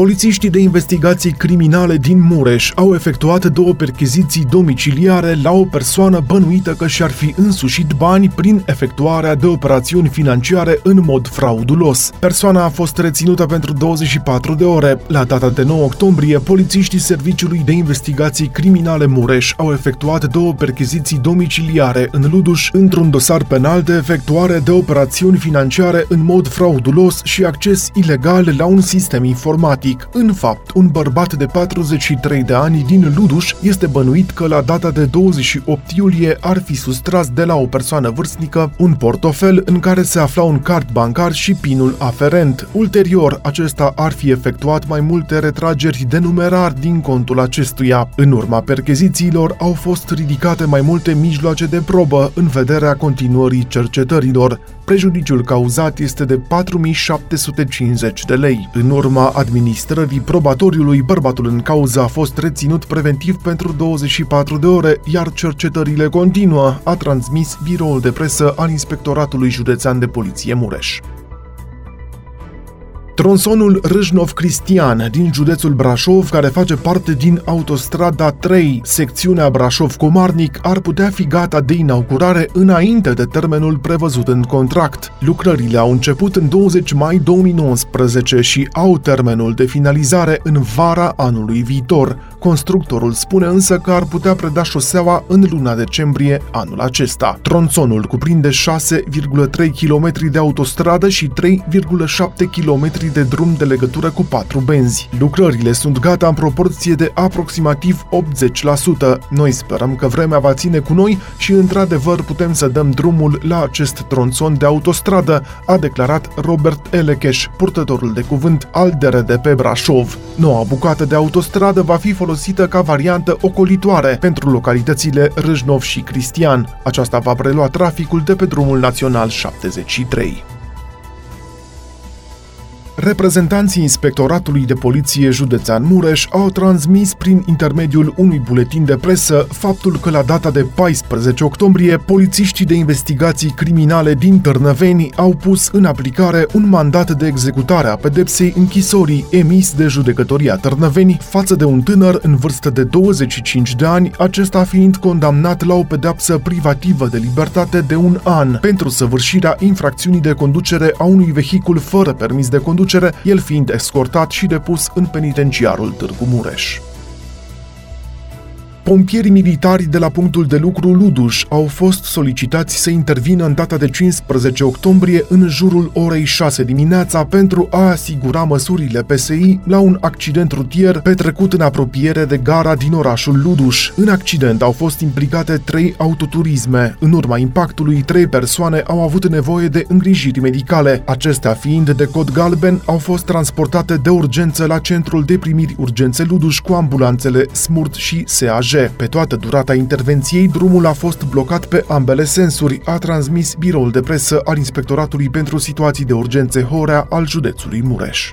Polițiștii de investigații criminale din Mureș au efectuat două percheziții domiciliare la o persoană bănuită că și-ar fi însușit bani prin efectuarea de operațiuni financiare în mod fraudulos. Persoana a fost reținută pentru 24 de ore. La data de 9 octombrie, polițiștii Serviciului de Investigații Criminale Mureș au efectuat două percheziții domiciliare în Luduș într-un dosar penal de efectuare de operațiuni financiare în mod fraudulos și acces ilegal la un sistem informatic politic. În fapt, un bărbat de 43 de ani din Luduș este bănuit că la data de 28 iulie ar fi sustras de la o persoană vârstnică un portofel în care se afla un card bancar și pinul aferent. Ulterior, acesta ar fi efectuat mai multe retrageri de numerar din contul acestuia. În urma perchezițiilor au fost ridicate mai multe mijloace de probă în vederea continuării cercetărilor. Prejudiciul cauzat este de 4750 de lei. În urma administrării probatoriului, bărbatul în cauză a fost reținut preventiv pentru 24 de ore, iar cercetările continuă, a transmis biroul de presă al Inspectoratului Județean de Poliție Mureș. Tronsonul Râșnov-Cristian din județul Brașov, care face parte din autostrada 3, secțiunea Brașov-Comarnic, ar putea fi gata de inaugurare înainte de termenul prevăzut în contract. Lucrările au început în 20 mai 2019 și au termenul de finalizare în vara anului viitor. Constructorul spune însă că ar putea preda șoseaua în luna decembrie anul acesta. Tronsonul cuprinde 6,3 km de autostradă și 3,7 km de drum de legătură cu patru benzi. Lucrările sunt gata în proporție de aproximativ 80%. Noi sperăm că vremea va ține cu noi și într-adevăr putem să dăm drumul la acest tronson de autostradă, a declarat Robert Elecheș, purtătorul de cuvânt al DRDP Brașov. Noua bucată de autostradă va fi folosită ca variantă ocolitoare pentru localitățile Râșnov și Cristian. Aceasta va prelua traficul de pe drumul național 73. Reprezentanții Inspectoratului de Poliție Județean Mureș au transmis prin intermediul unui buletin de presă faptul că la data de 14 octombrie, polițiștii de investigații criminale din Târnăveni au pus în aplicare un mandat de executare a pedepsei închisorii emis de judecătoria Târnăveni față de un tânăr în vârstă de 25 de ani, acesta fiind condamnat la o pedeapsă privativă de libertate de un an pentru săvârșirea infracțiunii de conducere a unui vehicul fără permis de conducere conducere, el fiind escortat și depus în penitenciarul Târgu Mureș. Pompierii militari de la punctul de lucru Luduș au fost solicitați să intervină în data de 15 octombrie în jurul orei 6 dimineața pentru a asigura măsurile PSI la un accident rutier petrecut în apropiere de gara din orașul Luduș. În accident au fost implicate trei autoturisme. În urma impactului, trei persoane au avut nevoie de îngrijiri medicale. Acestea fiind de cod galben, au fost transportate de urgență la centrul de primiri urgențe Luduș cu ambulanțele Smurt și SAJ. Pe toată durata intervenției, drumul a fost blocat pe ambele sensuri, a transmis biroul de presă al Inspectoratului pentru Situații de Urgențe Horea al județului Mureș.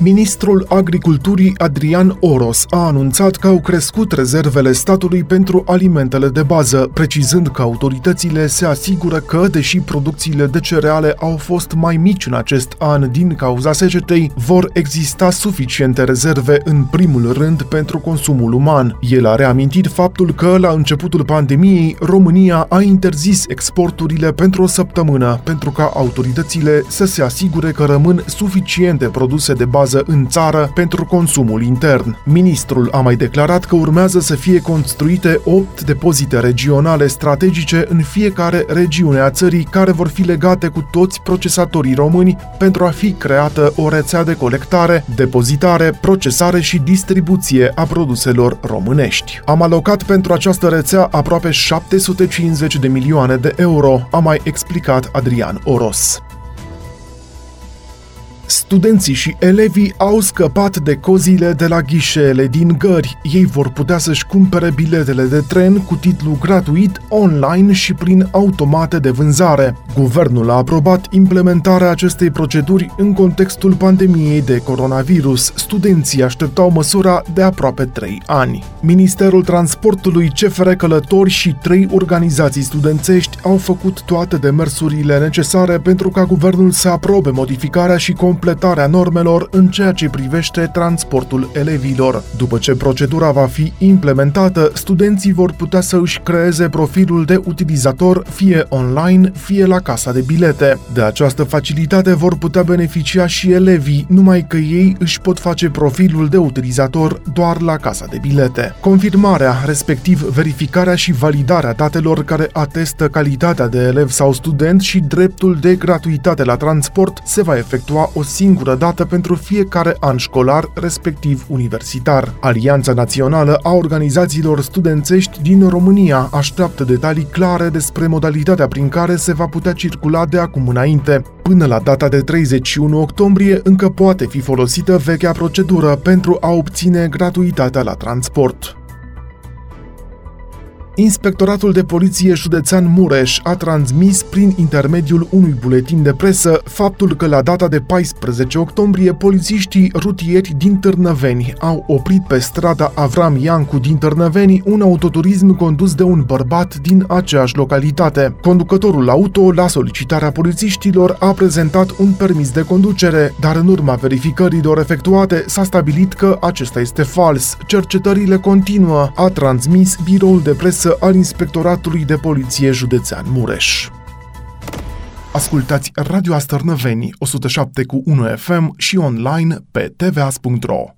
Ministrul Agriculturii Adrian Oros a anunțat că au crescut rezervele statului pentru alimentele de bază, precizând că autoritățile se asigură că, deși producțiile de cereale au fost mai mici în acest an din cauza secetei, vor exista suficiente rezerve în primul rând pentru consumul uman. El a reamintit faptul că, la începutul pandemiei, România a interzis exporturile pentru o săptămână, pentru ca autoritățile să se asigure că rămân suficiente produse de bază bază în țară pentru consumul intern. Ministrul a mai declarat că urmează să fie construite 8 depozite regionale strategice în fiecare regiune a țării care vor fi legate cu toți procesatorii români pentru a fi creată o rețea de colectare, depozitare, procesare și distribuție a produselor românești. Am alocat pentru această rețea aproape 750 de milioane de euro, a mai explicat Adrian Oros. Studenții și elevii au scăpat de cozile de la ghișeele din gări. Ei vor putea să-și cumpere biletele de tren cu titlu gratuit, online și prin automate de vânzare. Guvernul a aprobat implementarea acestei proceduri în contextul pandemiei de coronavirus. Studenții așteptau măsura de aproape 3 ani. Ministerul Transportului, CFR Călători și trei organizații studențești au făcut toate demersurile necesare pentru ca guvernul să aprobe modificarea și completarea normelor în ceea ce privește transportul elevilor. După ce procedura va fi implementată, studenții vor putea să își creeze profilul de utilizator fie online, fie la casa de bilete. De această facilitate vor putea beneficia și elevii, numai că ei își pot face profilul de utilizator doar la casa de bilete. Confirmarea, respectiv verificarea și validarea datelor care atestă calitatea de elev sau student și dreptul de gratuitate la transport se va efectua o singură dată pentru fiecare an școlar, respectiv universitar. Alianța Națională a Organizațiilor Studențești din România așteaptă detalii clare despre modalitatea prin care se va putea circula de acum înainte. Până la data de 31 octombrie încă poate fi folosită vechea procedură pentru a obține gratuitatea la transport. Inspectoratul de Poliție Județean Mureș a transmis prin intermediul unui buletin de presă faptul că la data de 14 octombrie polițiștii rutieri din Târnăveni au oprit pe strada Avram Iancu din Târnăveni un autoturism condus de un bărbat din aceeași localitate. Conducătorul auto, la solicitarea polițiștilor, a prezentat un permis de conducere, dar în urma verificărilor efectuate s-a stabilit că acesta este fals. Cercetările continuă, a transmis biroul de presă presă al Inspectoratului de Poliție Județean Mureș. Ascultați Radio Astărnăveni 107 cu 1 FM și online pe tvas.ro.